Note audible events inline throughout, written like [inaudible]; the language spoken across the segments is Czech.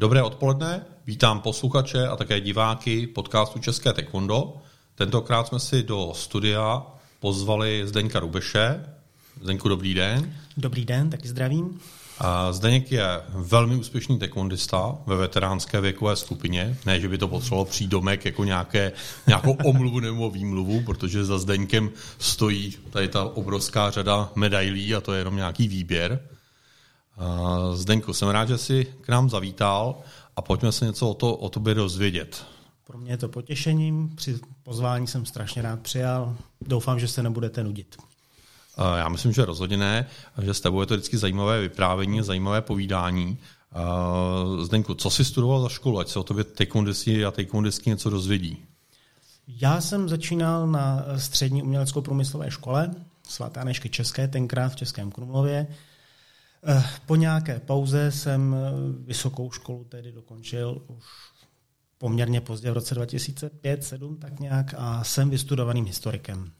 Dobré odpoledne, vítám posluchače a také diváky podcastu České taekwondo. Tentokrát jsme si do studia pozvali Zdeňka Rubeše. Zdeňku, dobrý den. Dobrý den, taky zdravím. A Zdeněk je velmi úspěšný taekwondista ve veteránské věkové skupině. Ne, že by to potřebovalo přídomek jako nějaké, nějakou [laughs] omluvu nebo výmluvu, protože za Zdeňkem stojí tady ta obrovská řada medailí a to je jenom nějaký výběr. Zdeňku, jsem rád, že jsi k nám zavítal a pojďme se něco o, to, o tobě dozvědět. Pro mě je to potěšením, při pozvání jsem strašně rád přijal. Doufám, že se nebudete nudit. Já myslím, že rozhodně ne, že s tebou je to vždycky zajímavé vyprávění, zajímavé povídání. Zdeňku, co jsi studoval za školu, ať se o tobě taekwondisti a taekwondistky něco dozvědí? Já jsem začínal na střední uměleckou průmyslové škole svatá Nešky České, tenkrát v Českém Krumlově. Eh, po nějaké pauze jsem eh, vysokou školu tedy dokončil už poměrně pozdě v roce 2005-2007 tak nějak a jsem vystudovaným historikem.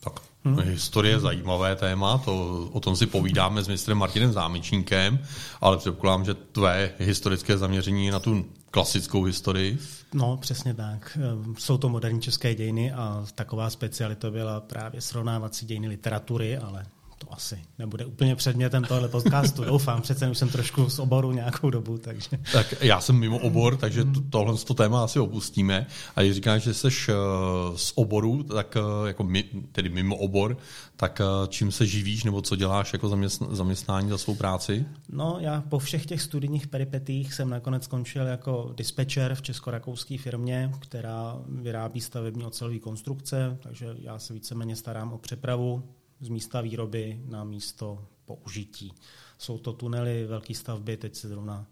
Tak hmm. historie je zajímavé téma, to, o tom si povídáme s mistrem Martinem Zámečníkem, ale předpokládám, že tvé historické zaměření je na tu klasickou historii. No, přesně tak. Eh, jsou to moderní české dějiny a taková specialita byla právě srovnávací dějiny literatury, ale to asi nebude úplně předmětem tohle podcastu, doufám, přece už jsem trošku z oboru nějakou dobu. Takže. Tak já jsem mimo obor, takže to, tohle to téma asi opustíme. A když říkáš, že jsi uh, z oboru, tak uh, jako mi, tedy mimo obor, tak uh, čím se živíš nebo co děláš jako zaměstnání za svou práci? No, já po všech těch studijních peripetích jsem nakonec skončil jako dispečer v česko-rakouské firmě, která vyrábí stavební ocelové konstrukce, takže já se víceméně starám o přepravu z místa výroby na místo použití. Jsou to tunely, velké stavby, teď se zrovna,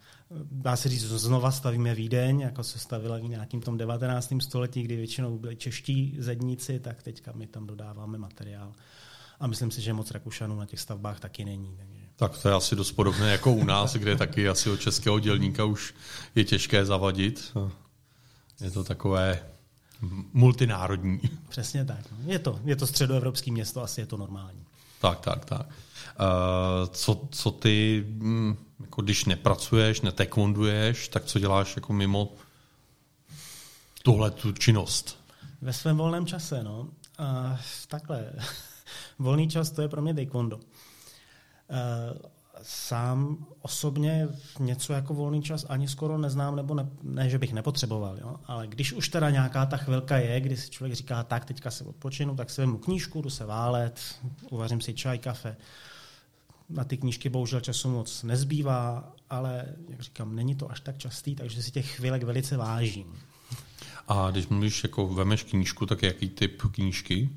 dá se říct, znova stavíme Vídeň, jako se stavila v nějakým tom 19. století, kdy většinou byli čeští zedníci, tak teďka my tam dodáváme materiál. A myslím si, že moc Rakušanů na těch stavbách taky není. Takže... Tak to je asi dost podobné jako u nás, kde taky asi od českého dělníka už je těžké zavadit. Je to takové multinárodní. Přesně tak. No. Je to, je to středoevropské město, asi je to normální. Tak, tak, tak. Uh, co, co ty, hm, jako když nepracuješ, netekvonduješ, tak co děláš jako mimo tuhle tu činnost? Ve svém volném čase, no. Uh, takhle. [laughs] Volný čas, to je pro mě taekwondo. Uh, sám osobně něco jako volný čas ani skoro neznám, nebo ne, ne že bych nepotřeboval, jo? ale když už teda nějaká ta chvilka je, kdy si člověk říká, tak teďka se odpočinu, tak si vezmu knížku, jdu se válet, uvařím si čaj, kafe. Na ty knížky bohužel času moc nezbývá, ale jak říkám, není to až tak častý, takže si těch chvílek velice vážím. A když mluvíš, jako vemeš knížku, tak jaký typ knížky?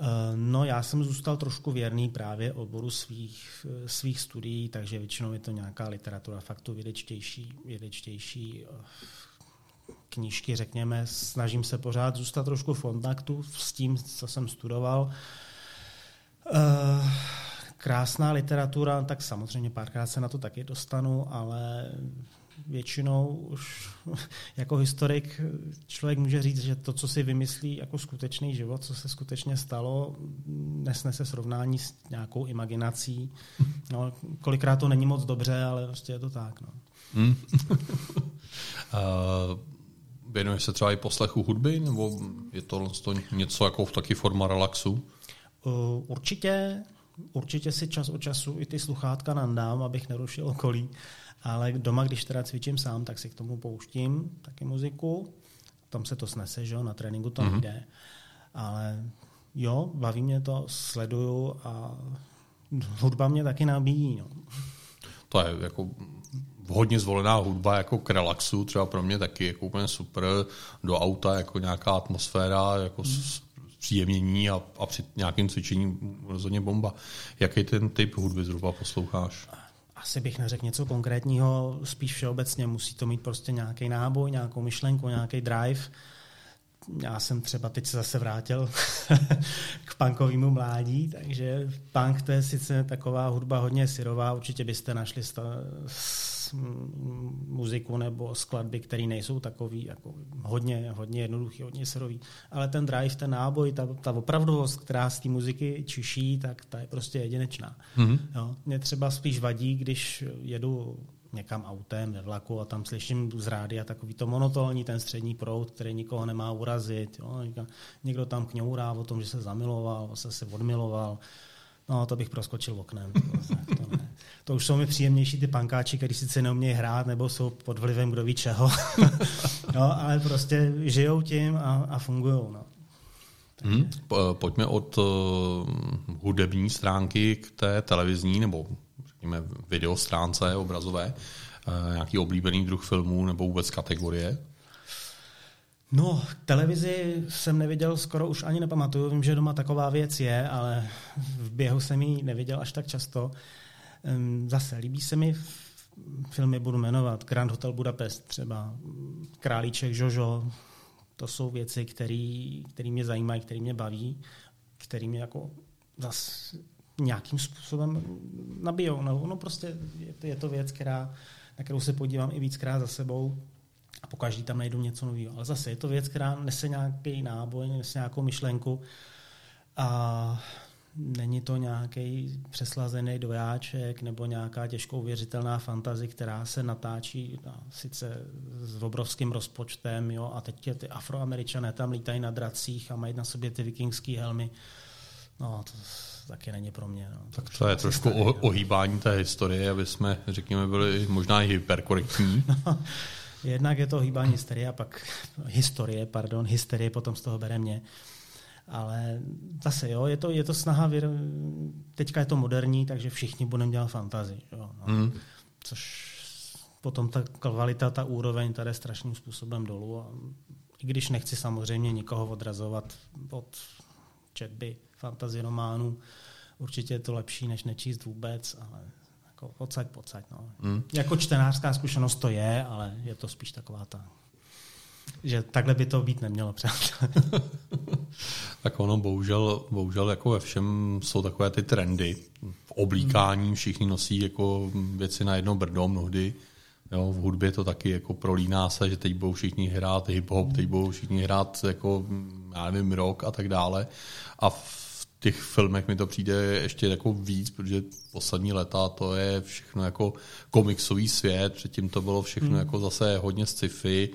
Eh, no, já jsem zůstal trošku věrný právě oboru svých, eh, svých studií, takže většinou je to nějaká literatura, fakt tu vědečtější, vědečtější eh, knížky, řekněme. Snažím se pořád zůstat trošku v kontaktu s tím, co jsem studoval. Krásná literatura, tak samozřejmě párkrát se na to taky dostanu, ale většinou už [laughs] jako historik člověk může říct, že to, co si vymyslí jako skutečný život, co se skutečně stalo, nesnese srovnání s nějakou imaginací. No, kolikrát to není moc dobře, ale prostě je to tak. No. Hmm. [laughs] uh, věnuješ se třeba i poslechu hudby, nebo je to něco jako v taky forma relaxu? Uh, určitě, určitě si čas od času i ty sluchátka nandám, abych nerušil okolí. Ale doma, když teda cvičím sám, tak si k tomu pouštím taky muziku. Tam se to snese, že jo, na tréninku to mm-hmm. jde. Ale jo, baví mě to, sleduju a hudba mě taky nabíjí. No. To je jako hodně zvolená hudba jako k relaxu, třeba pro mě taky jako úplně super, do auta jako nějaká atmosféra, jako mm. příjemnění a, a při nějakém cvičení rozhodně bomba. Jaký ten typ hudby zhruba posloucháš? Asi bych neřekl něco konkrétního, spíš všeobecně musí to mít prostě nějaký náboj, nějakou myšlenku, nějaký drive. Já jsem třeba teď se zase vrátil [laughs] k punkovému mládí, takže punk to je sice taková hudba hodně syrová, určitě byste našli sta- muziku nebo skladby, které nejsou takový jako hodně, hodně jednoduchý, hodně syrový, ale ten drive, ten náboj, ta, ta opravdovost, která z té muziky čiší, tak ta je prostě jedinečná. Mm-hmm. Jo? Mě třeba spíš vadí, když jedu někam autem ve vlaku a tam slyším z rádia takový to monotónní ten střední proud, který nikoho nemá urazit. Jo. Někdo tam kňourá o tom, že se zamiloval, se se odmiloval. No, to bych proskočil oknem. [laughs] To, už jsou mi příjemnější ty pankáči, kteří sice neumějí hrát, nebo jsou pod vlivem kdo ví čeho. [laughs] no, ale prostě žijou tím a, a fungují. No. Hmm. Pojďme od uh, hudební stránky k té televizní nebo řekněme video stránce obrazové. Uh, nějaký oblíbený druh filmů nebo vůbec kategorie? No, televizi jsem neviděl skoro už ani nepamatuju. Vím, že doma taková věc je, ale v běhu jsem ji neviděl až tak často. Zase líbí se mi filmy, budu jmenovat, Grand Hotel Budapest třeba, Králíček Jojo, to jsou věci, které mě zajímají, které mě baví, které mě jako zas nějakým způsobem nabijou. No, no prostě je to, je to věc, která, na kterou se podívám i víckrát za sebou a pokaždý tam najdu něco nového. Ale zase je to věc, která nese nějaký náboj, nese nějakou myšlenku a není to nějaký přeslazený dojáček nebo nějaká těžko uvěřitelná fantazie, která se natáčí no, sice s obrovským rozpočtem jo, a teď ty afroameričané tam lítají na dracích a mají na sobě ty vikingské helmy. No, to taky není pro mě. No. Tak to je trošku o, ohýbání té historie, aby jsme, řekněme, byli možná i hyperkorektní. [laughs] No, jednak je to ohýbání historie a pak historie, pardon, hysterie potom z toho bere mě. Ale zase, jo, je to, je to snaha, vir... teďka je to moderní, takže všichni budeme dělat fantazii. Jo, no. mm. Což potom ta kvalita, ta úroveň tady je strašným způsobem dolů. A I když nechci samozřejmě nikoho odrazovat od četby fantasy románů, určitě je to lepší, než nečíst vůbec, ale jako odsaď, pocať. No. Mm. Jako čtenářská zkušenost to je, ale je to spíš taková ta že takhle by to být nemělo, přátelé. [laughs] tak ono bohužel, bohužel jako ve všem jsou takové ty trendy. V oblíkání všichni nosí jako věci na jedno brdo mnohdy. Jo, v hudbě to taky jako prolíná se, že teď budou všichni hrát hip-hop, teď budou všichni hrát jako, já nevím, rock a tak dále. A v těch filmech mi to přijde ještě jako víc, protože poslední leta to je všechno jako komiksový svět, předtím to bylo všechno hmm. jako zase hodně sci-fi,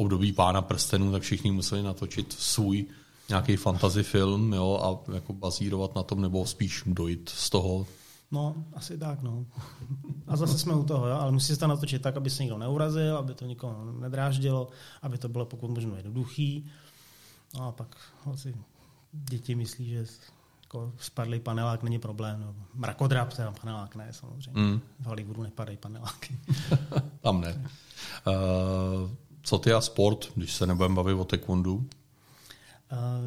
období Pána prstenů, tak všichni museli natočit svůj nějaký fantasy film jo, a jako bazírovat na tom, nebo spíš dojít z toho. No, asi tak, no. A zase jsme u toho, jo? ale musí se to natočit tak, aby se nikdo neurazil, aby to nikoho nedráždilo, aby to bylo pokud možno jednoduchý. No a pak asi děti myslí, že jako spadlý panelák není problém. No. Mrakodrap, teda panelák ne, samozřejmě. Mm. V Hollywoodu nepadají paneláky. [laughs] Tam ne. Uh, [laughs] co ty a sport, když se nebudeme bavit o taekwondu? Uh,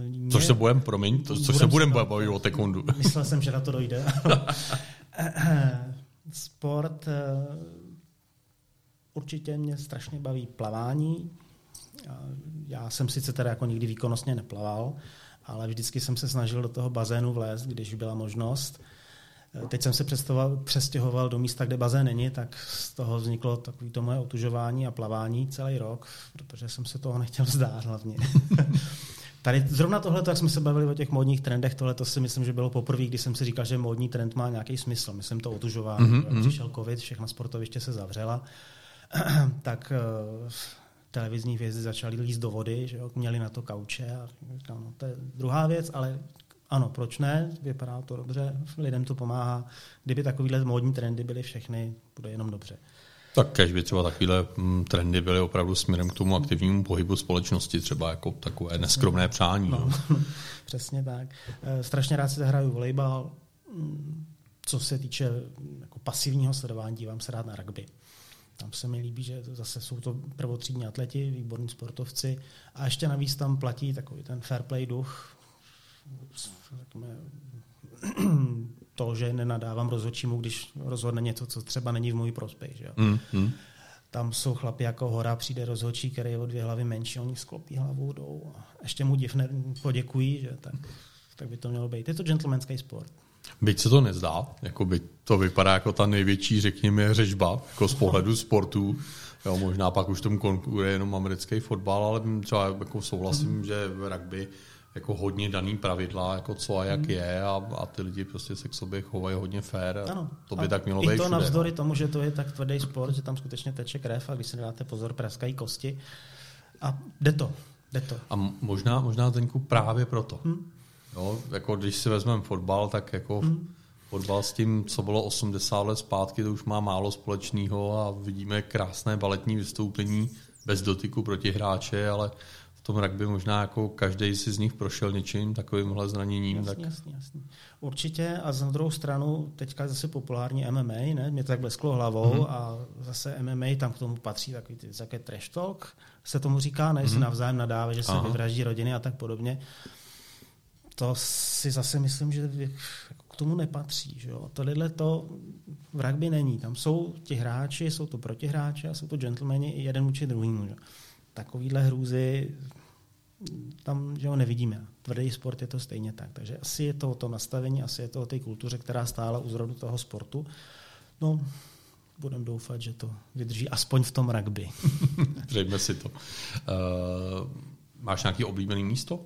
mě... Což se budeme, promiň, to, což budem se budeme bavit o taekwondu. [laughs] Myslel jsem, že na to dojde. [laughs] sport uh, určitě mě strašně baví plavání. Já jsem sice teda jako nikdy výkonnostně neplaval, ale vždycky jsem se snažil do toho bazénu vlézt, když byla možnost. Teď jsem se přestěhoval do místa, kde bazén není, tak z toho vzniklo takové to moje otužování a plavání celý rok, protože jsem se toho nechtěl vzdát hlavně. [laughs] Tady zrovna tohle, jak jsme se bavili o těch módních trendech, tohle to si myslím, že bylo poprvé, když jsem si říkal, že módní trend má nějaký smysl. Myslím to otužování. Mm-hmm. Přišel covid, všechna sportoviště se zavřela, [clears throat] tak uh, televizní hvězdy začaly líst do vody, že jo, měli na to kauče a říkám, no, to je druhá věc, ale ano, proč ne? Vypadá to dobře, lidem to pomáhá. Kdyby takovýhle módní trendy byly všechny, bude jenom dobře. Tak kež by třeba takovéhle mm, trendy byly opravdu směrem k tomu aktivnímu pohybu společnosti, třeba jako takové neskromné přání. No, no. [laughs] Přesně tak. Eh, strašně rád si hraju volejbal. Mm, co se týče jako pasivního sledování, dívám se rád na rugby. Tam se mi líbí, že zase jsou to prvotřídní atleti, výborní sportovci a ještě navíc tam platí takový ten fair play duch, [clears throat] to, že nenadávám rozhodčímu, když rozhodne něco, co třeba není v můj prospěch. Že? Mm, mm. Tam jsou chlapi jako hora, přijde rozhodčí, který je o dvě hlavy menší, oni sklopí hlavu, jdou a ještě mu div poděkují, že tak, tak by to mělo být. Je to gentlemanský sport. Byť se to nezdá, jako by to vypadá jako ta největší, řekněme, řežba, jako z pohledu [laughs] sportu. Jo, možná pak už tomu konkuruje jenom americký fotbal, ale třeba jako souhlasím, že v rugby jako hodně daný pravidla, jako co a jak hmm. je a, a ty lidi prostě se k sobě chovají hodně fér. Ano. To by a tak mělo být I to všude, navzdory no. tomu, že to je tak tvrdý sport, že tam skutečně teče krev a když si dáte pozor, praskají kosti. A jde to. Jde to. A možná, možná Zdeňku právě proto. Hmm. Jo, jako když si vezmeme fotbal, tak jako hmm. fotbal s tím, co bylo 80 let zpátky, to už má málo společného a vidíme krásné baletní vystoupení bez dotyku proti hráče, ale tom rugby možná jako každý si z nich prošel něčím takovýmhle zraněním. Jasně, tak... jasně, jasně. Určitě a za druhou stranu teďka zase populární MMA, ne? mě to tak blesklo hlavou mm-hmm. a zase MMA, tam k tomu patří takový ty, také trash talk, se tomu říká, ne, mm-hmm. se navzájem nadáve, že se Aha. vyvraždí rodiny a tak podobně to si zase myslím, že k tomu nepatří. Že jo? Tohle to v rugby není. Tam jsou ti hráči, jsou to protihráči a jsou to gentlemani i jeden vůči druhýmu. Že? Takovýhle hrůzy tam že ho nevidíme. Tvrdý sport je to stejně tak. Takže asi je to o tom nastavení, asi je to o té kultuře, která stála u zrodu toho sportu. No, budeme doufat, že to vydrží aspoň v tom rugby. [laughs] Přejme si to. Uh, máš nějaký oblíbený místo?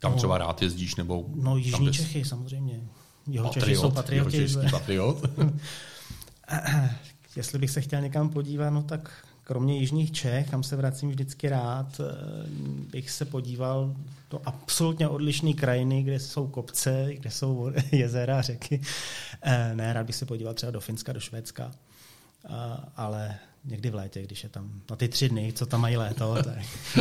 Tam no, třeba rád jezdíš? Nebo no Jižní bys... Čechy samozřejmě. Jeho Čechy jsou patrioti. patriot. [laughs] Jestli bych se chtěl někam podívat, no tak kromě Jižních Čech, kam se vracím vždycky rád, eh, bych se podíval do absolutně odlišné krajiny, kde jsou kopce, kde jsou [laughs] jezera, řeky. Eh, ne, rád bych se podíval třeba do Finska, do Švédska, ale někdy v létě, když je tam na ty tři dny, co tam mají léto. [laughs] Tak.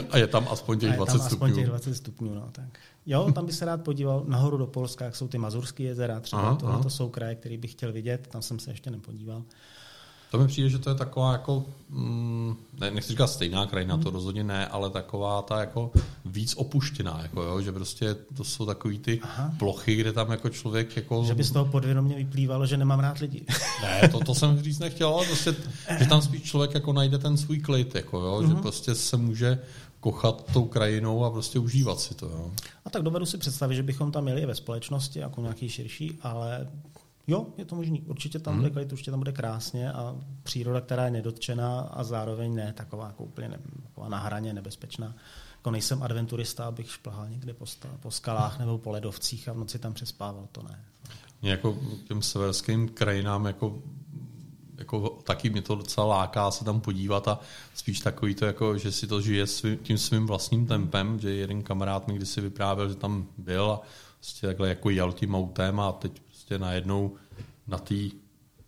a je tam aspoň těch 20 stupňů. aspoň těch 20 stupňů, no, tak. Jo, tam by se rád podíval nahoru do Polska, jak jsou ty Mazurské jezera, třeba tohle to jsou kraje, které bych chtěl vidět, tam jsem se ještě nepodíval. To mi přijde, že to je taková jako, mm, ne, nechci říkat stejná krajina, hmm. to rozhodně ne, ale taková ta jako víc opuštěná, jako jo, že prostě to jsou takový ty Aha. plochy, kde tam jako člověk jako... Že by z toho podvědomě vyplývalo, že nemám rád lidi. [laughs] ne, to, to jsem říct nechtěl, ale prostě, že tam spíš člověk jako najde ten svůj klid, jako jo, hmm. že mhm. prostě se může kochat tou krajinou a prostě užívat si to. Jo. A tak dovedu si představit, že bychom tam měli ve společnosti jako nějaký širší, ale Jo, je to možný. Určitě tam hmm. bude klid, určitě tam bude krásně a příroda, která je nedotčená a zároveň ne taková jako úplně ne, taková na hraně nebezpečná. Jako nejsem adventurista, abych šplhal někde po, po skalách nebo po ledovcích a v noci tam přespával, to ne. Mě jako těm severským krajinám jako jako taky mě to docela láká se tam podívat a spíš takový to, jako, že si to žije svý, tím svým vlastním tempem, že jeden kamarád mi kdysi vyprávěl, že tam byl a prostě takhle jako jel tím autem a teď prostě najednou na té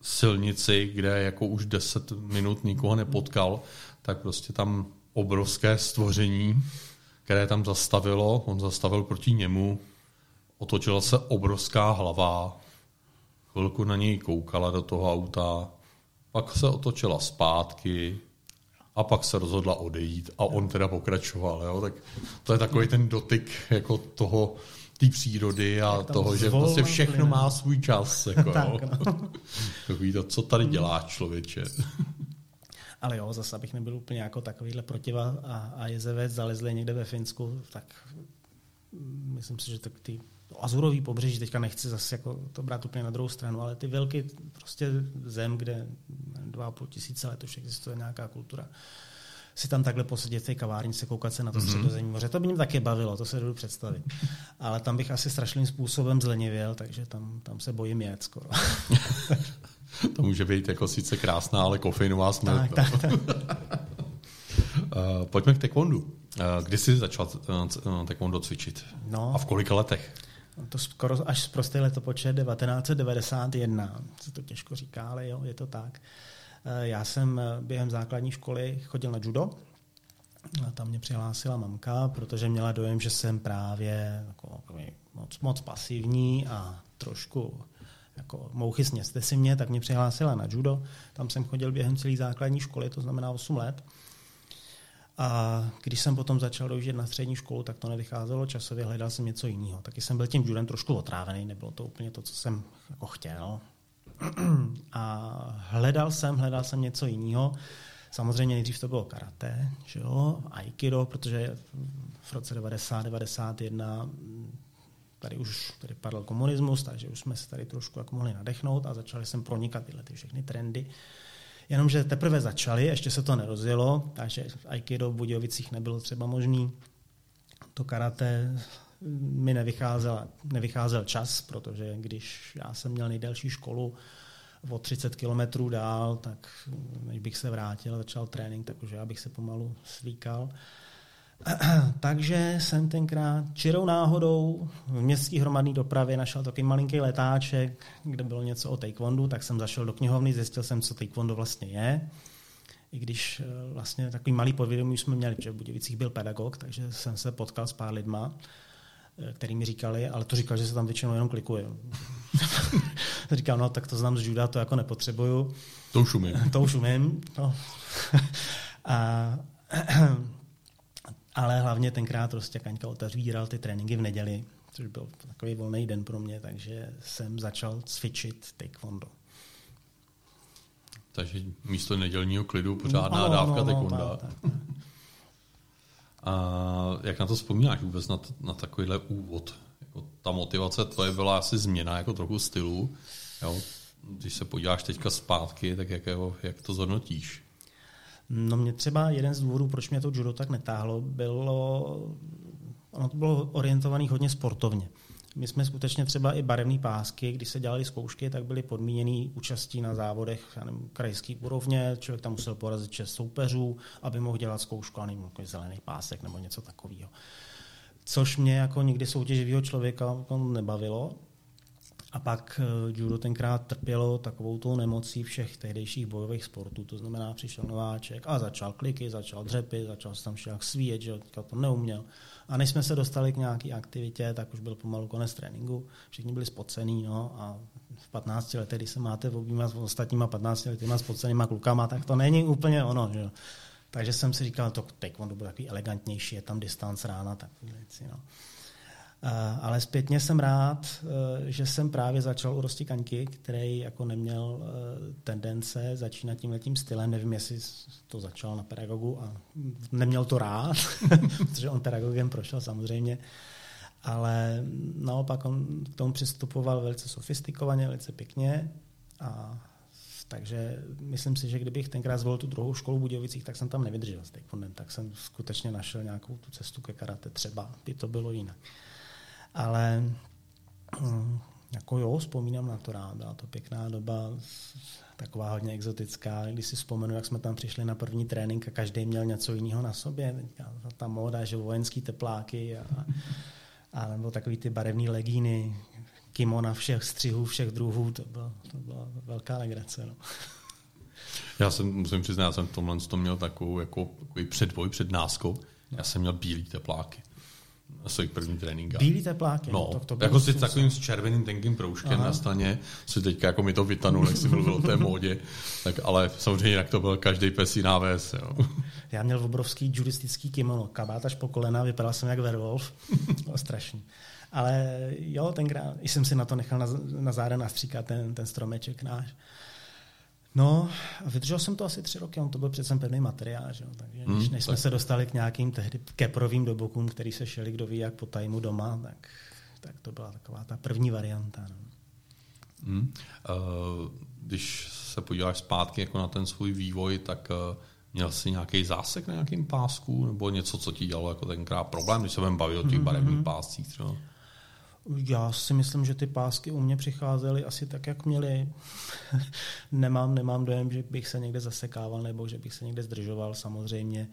silnici, kde jako už 10 minut nikoho nepotkal, tak prostě tam obrovské stvoření, které tam zastavilo, on zastavil proti němu, otočila se obrovská hlava, chvilku na něj koukala do toho auta, pak se otočila zpátky a pak se rozhodla odejít a on teda pokračoval. Jo? Tak to je takový ten dotyk jako toho, té přírody a toho, že prostě všechno má svůj čas. Jako, [laughs] tak, no. [laughs] Takový to, co tady dělá člověče. [laughs] Ale jo, zase abych nebyl úplně jako takovýhle protiva a, a jezevec zalezli někde ve Finsku, tak myslím si, že tak ty azurový pobřeží, teďka nechci zase jako to brát úplně na druhou stranu, ale ty velké prostě zem, kde dva a půl tisíce let už existuje nějaká kultura, si tam takhle posedět v té kavárnice, koukat se na to mm-hmm. středozemní moře. To by mě taky bavilo, to se dodu představit. Ale tam bych asi strašným způsobem zlenivěl, takže tam, tam se bojím jet skoro. [laughs] to může být jako sice krásná, ale kofeinová smrt. Tak, tak, tak. Uh, [laughs] pojďme k taekwondu. Uh, kdy jsi začal uh, taekwondo cvičit? No, a v kolika letech? To skoro až z prosté letopočet 1991. Se to těžko říká, ale jo, je to tak. Eh, já jsem eh, během základní školy chodil na judo. A tam mě přihlásila mamka, protože měla dojem, že jsem právě jako, moc, moc pasivní a trošku jako mouchy sněste si mě, tak mě přihlásila na judo. Tam jsem chodil během celé základní školy, to znamená 8 let. A když jsem potom začal dojíždět na střední školu, tak to nevycházelo časově, hledal jsem něco jiného. Taky jsem byl tím judem trošku otrávený, nebylo to úplně to, co jsem jako chtěl. [clears throat] A hledal jsem, hledal jsem něco jiného. Samozřejmě nejdřív to bylo karate, že jo, aikido, protože v roce 90, 91 tady už tady padl komunismus, takže už jsme se tady trošku jako mohli nadechnout a začali jsem pronikat tyhle ty všechny trendy. Jenomže teprve začali, ještě se to nerozjelo, takže aikido v Budějovicích nebylo třeba možný. To karate mi nevycházel, nevycházel čas, protože když já jsem měl nejdelší školu o 30 kilometrů dál, tak než bych se vrátil začal trénink, tak už já bych se pomalu slíkal. [clears throat] Takže jsem tenkrát čirou náhodou v městské hromadné dopravě našel takový malinký letáček, kde bylo něco o taekwondu, tak jsem zašel do knihovny, zjistil jsem, co taekwondo vlastně je. I když eh, vlastně takový malý podvědomí jsme měli, že v Budějovicích byl pedagog, takže jsem se potkal s pár lidma, který mi říkali, ale to říkal, že se tam většinou jenom klikuje. [laughs] říkal, no tak to znám z juda, to jako nepotřebuju. To už umím. [laughs] to už umím. No. [laughs] a [clears throat] ale hlavně tenkrát prostě Kaňka otevíral ty tréninky v neděli, což byl takový volný den pro mě, takže jsem začal cvičit taekwondo. Takže místo nedělního klidu pořádná no, dávka no, taekwonda. No, tak. A jak na to vzpomínáš vůbec na, na takovýhle úvod? Jako ta motivace tvoje byla asi změna jako trochu stylu. Jo? Když se podíváš teďka zpátky, tak jak, jak to zhodnotíš? No mě třeba jeden z důvodů, proč mě to judo tak netáhlo, bylo, ono to bylo orientované hodně sportovně. My jsme skutečně třeba i barevné pásky, když se dělali zkoušky, tak byly podmíněny účastí na závodech nevím, krajský úrovně. Člověk tam musel porazit čest soupeřů, aby mohl dělat zkoušku a nevím, jako zelený pásek nebo něco takového. Což mě jako nikdy soutěživého člověka nebavilo. A pak eh, judo tenkrát trpělo takovou tou nemocí všech tehdejších bojových sportů, to znamená přišel nováček a začal kliky, začal dřepy, začal se tam však svíjet, že to neuměl. A než jsme se dostali k nějaké aktivitě, tak už byl pomalu konec tréninku, všichni byli spocený, no, a v 15 letech, když se máte v obýma s ostatníma 15 letýma spocenýma klukama, tak to není úplně ono, že Takže jsem si říkal, to taekwondo bude takový elegantnější, je tam distanc rána, tak věci, no. Eh, ale zpětně jsem rád, eh, že jsem právě začal u Rosti Kaňky, který jako neměl eh, tendence začínat tím letím stylem. Nevím, jestli to začal na pedagogu a neměl to rád, [laughs] protože on pedagogem prošel samozřejmě. Ale naopak on k tomu přistupoval velice sofistikovaně, velice pěkně. A takže myslím si, že kdybych tenkrát zvolil tu druhou školu v Budějovicích, tak jsem tam nevydržel s tak jsem skutečně našel nějakou tu cestu ke karate. Třeba by to bylo jinak. Ale hm, jako jo, vzpomínám na to rád, byla to pěkná doba, taková hodně exotická. Když si vzpomenu, jak jsme tam přišli na první trénink a každý měl něco jiného na sobě, ta móda, že vojenský tepláky a, a nebo takový ty barevné legíny, kimona všech střihů, všech druhů, to byla, to byla velká legrace. No. Já jsem, musím přiznat, já jsem v tomhle to měl takovou jako, takový předvoj, přednásko. Já jsem měl bílý tepláky na svých první tréninkách. Bílý tepláky? No, to, to jako si takovým s červeným tenkým proužkem Aha. na staně, si teďka jako mi to vytanul, jak si mluvil o té [laughs] módě, tak ale samozřejmě jak to byl každý pes jiná ves. Jo. Já měl obrovský judistický kimono, kabát až po kolena, vypadal jsem jak werewolf, bylo strašný. Ale jo, tenkrát jsem si na to nechal na, na záda nastříkat ten, ten stromeček náš. No, vydržel jsem to asi tři roky, on to byl přece pevný materiál, že? takže hmm, než, než jsme se dostali k nějakým tehdy keprovým dobokům, který se šeli kdo ví jak po tajmu doma, tak, tak to byla taková ta první varianta. No. Hmm. Uh, když se podíváš zpátky jako na ten svůj vývoj, tak uh, měl jsi nějaký zásek na nějakým pásku, nebo něco, co ti dělalo jako tenkrát problém, když se budeme bavit o těch mm-hmm. barevných páscích třeba? Já si myslím, že ty pásky u mě přicházely asi tak, jak měly. [laughs] nemám, nemám dojem, že bych se někde zasekával nebo že bych se někde zdržoval. Samozřejmě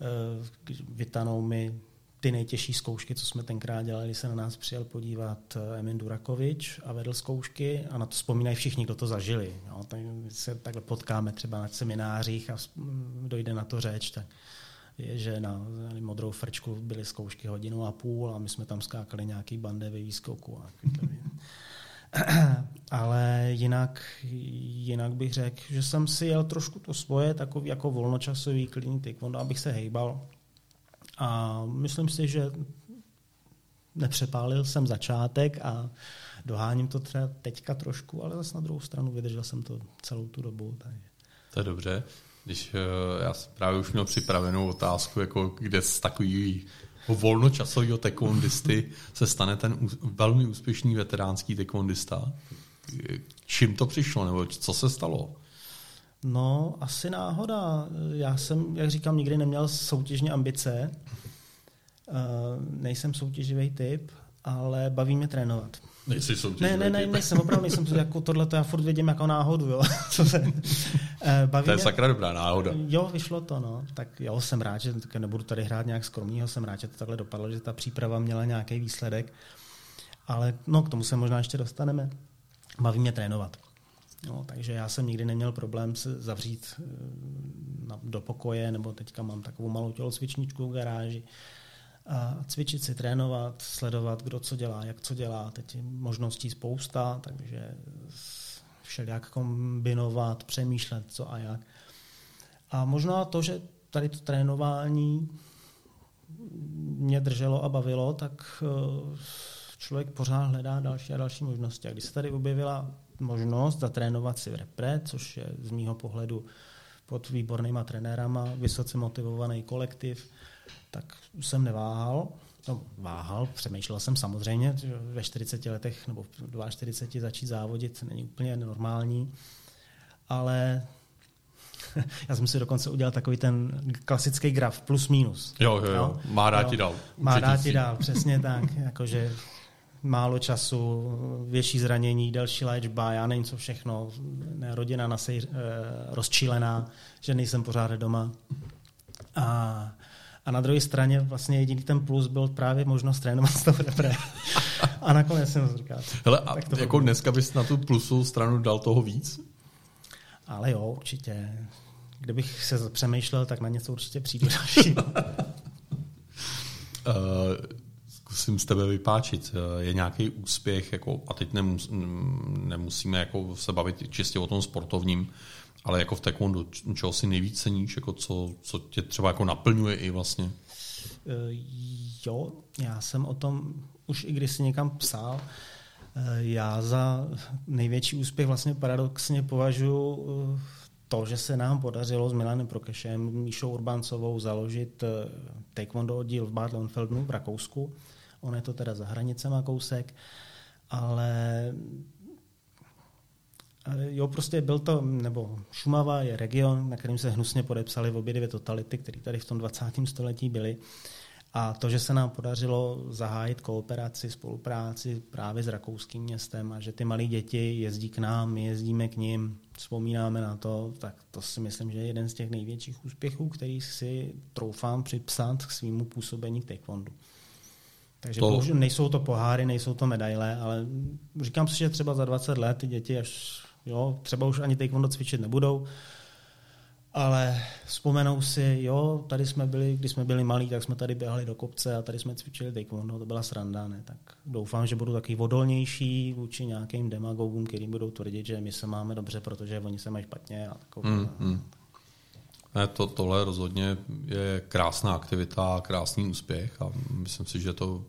eh, vytanou mi ty nejtěžší zkoušky, co jsme tenkrát dělali, se na nás přijel podívat eh, Emin Durakovič a vedl zkoušky a na to vzpomínají všichni, kdo to zažili. Jo, tak se takhle potkáme třeba na seminářích a dojde na to řeč, tak je, že na modrou frčku byly zkoušky hodinu a půl a my jsme tam skákali nějaký bandevý výskoku. A [clears throat] Ale jinak, jinak bych řekl, že jsem si jel trošku to svoje, takový jako volnočasový klidný taekwondo, abych se hejbal. A myslím si, že nepřepálil jsem začátek a doháním to třeba teďka trošku, ale zase na druhou stranu vydržel jsem to celou tu dobu. Takže. To je dobře. Když uh, já jsem právě už měl připravenou otázku, jako kde z takový volnočasového taekwondisty se stane ten velmi úspěšný veteránský taekwondista. Čím to přišlo, nebo co se stalo? No, asi náhoda. Já jsem, jak říkám, nikdy neměl soutěžní ambice nejsem soutěživý typ, ale baví mě trénovat. Nejsi soutěživý Ne, ne, ne, nejsem, opravdu nejsem, jako tohle to já furt vidím jako náhodu, jo. [laughs] Co se, eh, baví to je mě, sakra dobrá náhoda. Jo, vyšlo to, no. Tak jo, jsem rád, že nebudu tady hrát nějak skromního, jsem rád, že to takhle dopadlo, že ta příprava měla nějaký výsledek. Ale no, k tomu se možná ještě dostaneme. Baví mě trénovat. No, takže já jsem nikdy neměl problém se zavřít eh, na, do pokoje, nebo teďka mám takovou malou tělocvičničku v garáži a cvičit si, trénovat, sledovat, kdo co dělá, jak co dělá. Teď je možností spousta, takže všelijak kombinovat, přemýšlet, co a jak. A možná to, že tady to trénování mě drželo a bavilo, tak eh, člověk pořád hledá další a další možnosti. A když se tady objevila možnost zatrénovat si v repre, což je z mýho pohledu pod výbornýma trenérama, vysoce motivovaný kolektiv, tak jsem neváhal. No, váhal, přemýšlel jsem samozřejmě, že ve 40 letech nebo v 42 začít závodit není úplně normální, ale [laughs] já jsem si dokonce udělal takový ten klasický graf plus minus. Jo, jo, jo. Má rád ti dál. Má rád ti dál, [laughs] přesně tak. Jakože málo času, větší zranění, delší léčba, já nevím co všechno, rodina nasej, eh, rozčílená, že nejsem pořád doma. A a na druhé straně vlastně jediný ten plus byl právě možnost trénovat s tou repre. a nakonec jsem říkal. Hele, a tak to jako bylo. dneska bys na tu plusovou stranu dal toho víc? Ale jo, určitě. Kdybych se přemýšlel, tak na něco určitě přijdu [laughs] další. uh, zkusím z tebe vypáčit. Eh, je nějaký úspěch, jako, a teď nemus, nemusíme jako se bavit čistě o tom sportovním, ale jako v taekwondo, čeho si nejvíc ceníš, jako co, co tě třeba jako naplňuje i vlastně? Uh, jo, já jsem o tom už i když si někam psal, uh, já za největší úspěch vlastně paradoxně považuji uh, to, že se nám podařilo s Milanem Prokešem, Míšou Urbáncovou založit taekwondo oddíl v Bad Leonfeldnu v Rakousku. On je to teda za hranicema kousek, ale Jo, prostě byl to, nebo Šumava je region, na kterým se hnusně podepsali obě dvě totality, které tady v tom 20. století byly. A to, že se nám podařilo zahájit kooperaci, spolupráci právě s rakouským městem a že ty malé děti jezdí k nám, my jezdíme k ním, vzpomínáme na to, tak to si myslím, že je jeden z těch největších úspěchů, který si troufám připsat k svýmu působení k taekwondu. Takže to... nejsou to poháry, nejsou to medaile, ale říkám si, že třeba za 20 let ty děti, až Jo, třeba už ani taekwondo cvičit nebudou, ale vzpomenou si, jo, tady jsme byli, když jsme byli malí, tak jsme tady běhali do kopce a tady jsme cvičili taekwondo, to byla sranda, ne? Tak doufám, že budu taky vodolnější vůči nějakým demagogům, který budou tvrdit, že my se máme dobře, protože oni se mají špatně a takové. Mm, mm. Ne, to, tohle rozhodně je krásná aktivita, krásný úspěch a myslím si, že to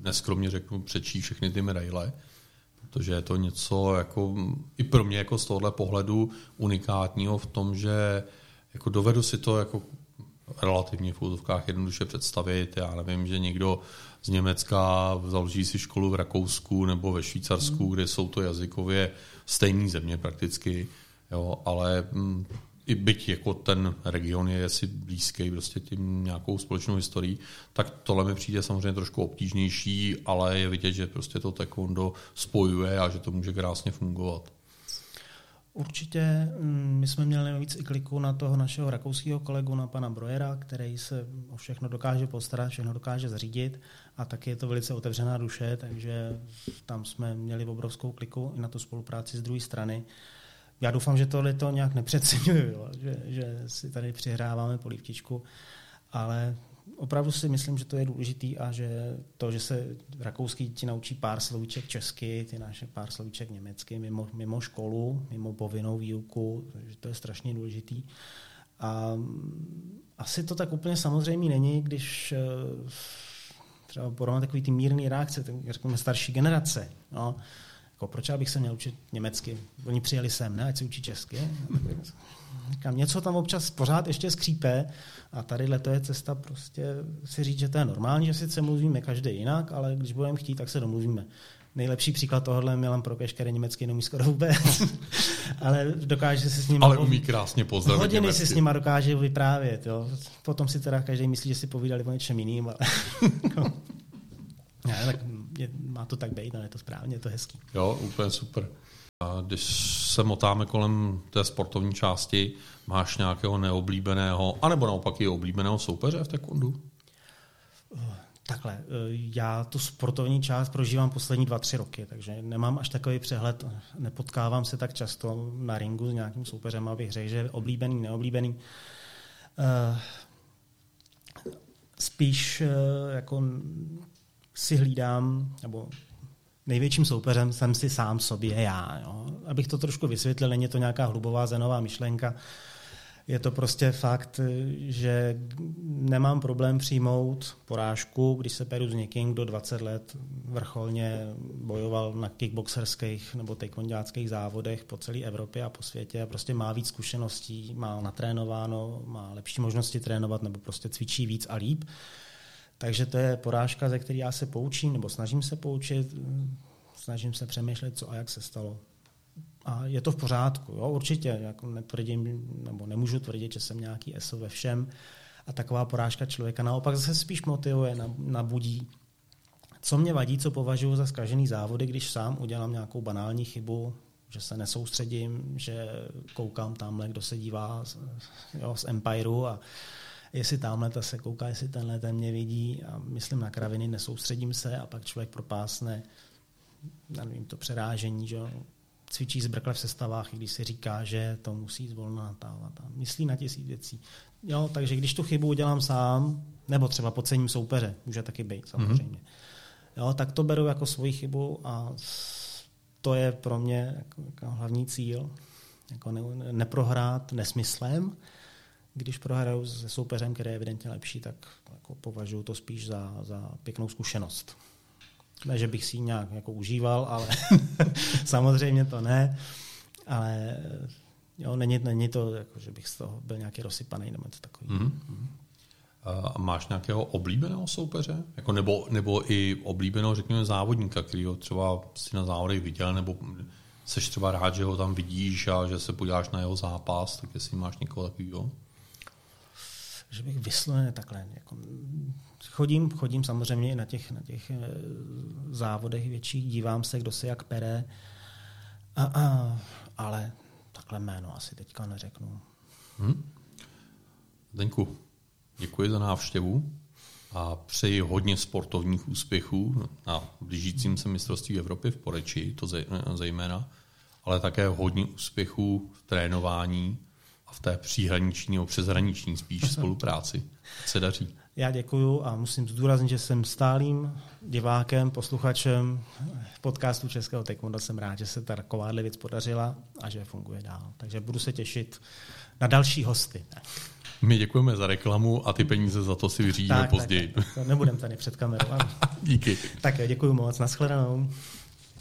neskromně řeknu, přečí všechny ty medaile protože je to něco jako, i pro mě jako z tohohle pohledu unikátního v tom, že jako dovedu si to jako relativně v úzovkách jednoduše představit. Já nevím, že někdo z Německa založí si školu v Rakousku nebo ve Švýcarsku, mm. kde jsou to jazykově stejné země prakticky, jo, ale mm, i byť jako ten region je si blízký prostě tím nějakou společnou historií, tak tohle mi přijde samozřejmě trošku obtížnější, ale je vidět, že prostě to taekwondo spojuje a že to může krásně fungovat. Určitě mm, my jsme měli navíc i kliku na toho našeho rakouského kolegu, na pana Brojera, který se o všechno dokáže postarat, všechno dokáže zařídit a taky je to velice otevřená duše, takže tam jsme měli obrovskou kliku i na tu spolupráci z druhé strany já doufám, že tohle to nějak nepřeceňuju, že, že si tady přihráváme polívčičku, ale opravdu si myslím, že to je důležitý a že to, že se rakouský ti naučí pár slovíček česky, ty naše pár slovíček německy mimo, mimo školu, mimo povinnou výuku, že to je strašně důležitý. A asi to tak úplně samozřejmě není, když eh, třeba porovnat takový ty mírný reakce, řekněme starší generace. No, jako, proč já bych se měl učit německy? Oni přijeli sem, ne? Ať se učí česky. Říkám, něco tam občas pořád ještě skřípe a tady to je cesta prostě si říct, že to je normální, že sice mluvíme každý jinak, ale když budeme chtít, tak se domluvíme. Nejlepší příklad tohohle je Milan Prokeš, který německy neumí skoro vůbec, [laughs] ale dokáže si s ním... Ale umí krásně pozdravit Hodiny německy. si s nima dokáže vyprávět. Jo. Potom si teda každý myslí, že si povídali o něčem jiným. Ale... [laughs] ne, tak je, má to tak být, ale je to správně, je to hezký. Jo, úplně super. A když se motáme kolem té sportovní části, máš nějakého neoblíbeného, anebo naopak i oblíbeného soupeře v taekwondu? Takhle, eh, já tu sportovní část prožívám poslední dva, tři roky, takže nemám až takový přehled, nepotkávám se tak často na ringu s nějakým soupeřem, abych řekl, že je oblíbený, neoblíbený. Eh, spíš eh, jako si hlídám, nebo největším soupeřem jsem si sám sobě já. Jo. Abych to trošku vysvětlil, není to nějaká hlubová zenová myšlenka, je to prostě fakt, že nemám problém přijmout porážku, když se peru s někým, kdo 20 let vrcholně bojoval na kickboxerských nebo taekwondáckých závodech po celé Evropě a po světě a prostě má víc zkušeností, má natrénováno, má lepší možnosti trénovat nebo prostě cvičí víc a líp. Takže to je porážka, ze které já se poučím nebo snažím se poučit, snažím se přemýšlet, co a jak se stalo. A je to v pořádku, jo, určitě, jako netvrdím, nebo nemůžu tvrdit, že jsem nějaký ESO ve všem. A taková porážka člověka naopak zase spíš motivuje, nabudí. Co mě vadí, co považuji za zkažený závody, když sám udělám nějakou banální chybu, že se nesoustředím, že koukám tamhle, kdo se dívá z, jo, z Empireu a jestli tamhle ta se kouká, jestli tenhle ten mě vidí a myslím na kraviny, nesoustředím se a pak člověk propásne, nevím, to přerážení, že cvičí zbrkle v sestavách, i když si říká, že to musí zvolna natávat a myslí na tisíc věcí. Jo, takže když tu chybu udělám sám, nebo třeba podcením soupeře, může taky být samozřejmě, mm-hmm. jo, tak to beru jako svoji chybu a to je pro mě jako, jako hlavní cíl, jako ne, neprohrát nesmyslem, když prohraju se soupeřem, který je evidentně lepší, tak jako považuji to spíš za, za pěknou zkušenost. Ne, že bych si ji nějak jako užíval, ale [laughs] samozřejmě to ne. Ale jo, není, není to, jako, že bych z toho byl nějaký rozsypaný nebo to takový. Mm-hmm. A máš nějakého oblíbeného soupeře? Jako nebo, nebo i oblíbeného, řekněme, závodníka, který ho třeba si na závodech viděl, nebo seš třeba rád, že ho tam vidíš a že se podíváš na jeho zápas, tak jestli máš někoho takového? Že bych vysloveně takhle jako chodím, chodím samozřejmě i na těch, na těch eh, závodech větších, dívám se, kdo se jak pere, a, a, ale takhle jméno asi teďka neřeknu. Hmm. Zdeňku, děkuji za návštěvu a přeji hodně sportovních úspěchů na blížícím se mistrovství Evropy v Poreči, to zejména, ale také hodně úspěchů v trénování a v té příhraniční nebo přeshraniční spíš [laughs] spolupráci. Se daří. Já děkuju a musím zdůraznit, že jsem stálým divákem, posluchačem podcastu Českého Taekwondo. Jsem rád, že se ta takováhle věc podařila a že funguje dál. Takže budu se těšit na další hosty. My děkujeme za reklamu a ty peníze za to si vyřídíme později. Tak, tak, nebudem tady před kamerou. [laughs] Díky. Tak děkuji moc, nashledanou.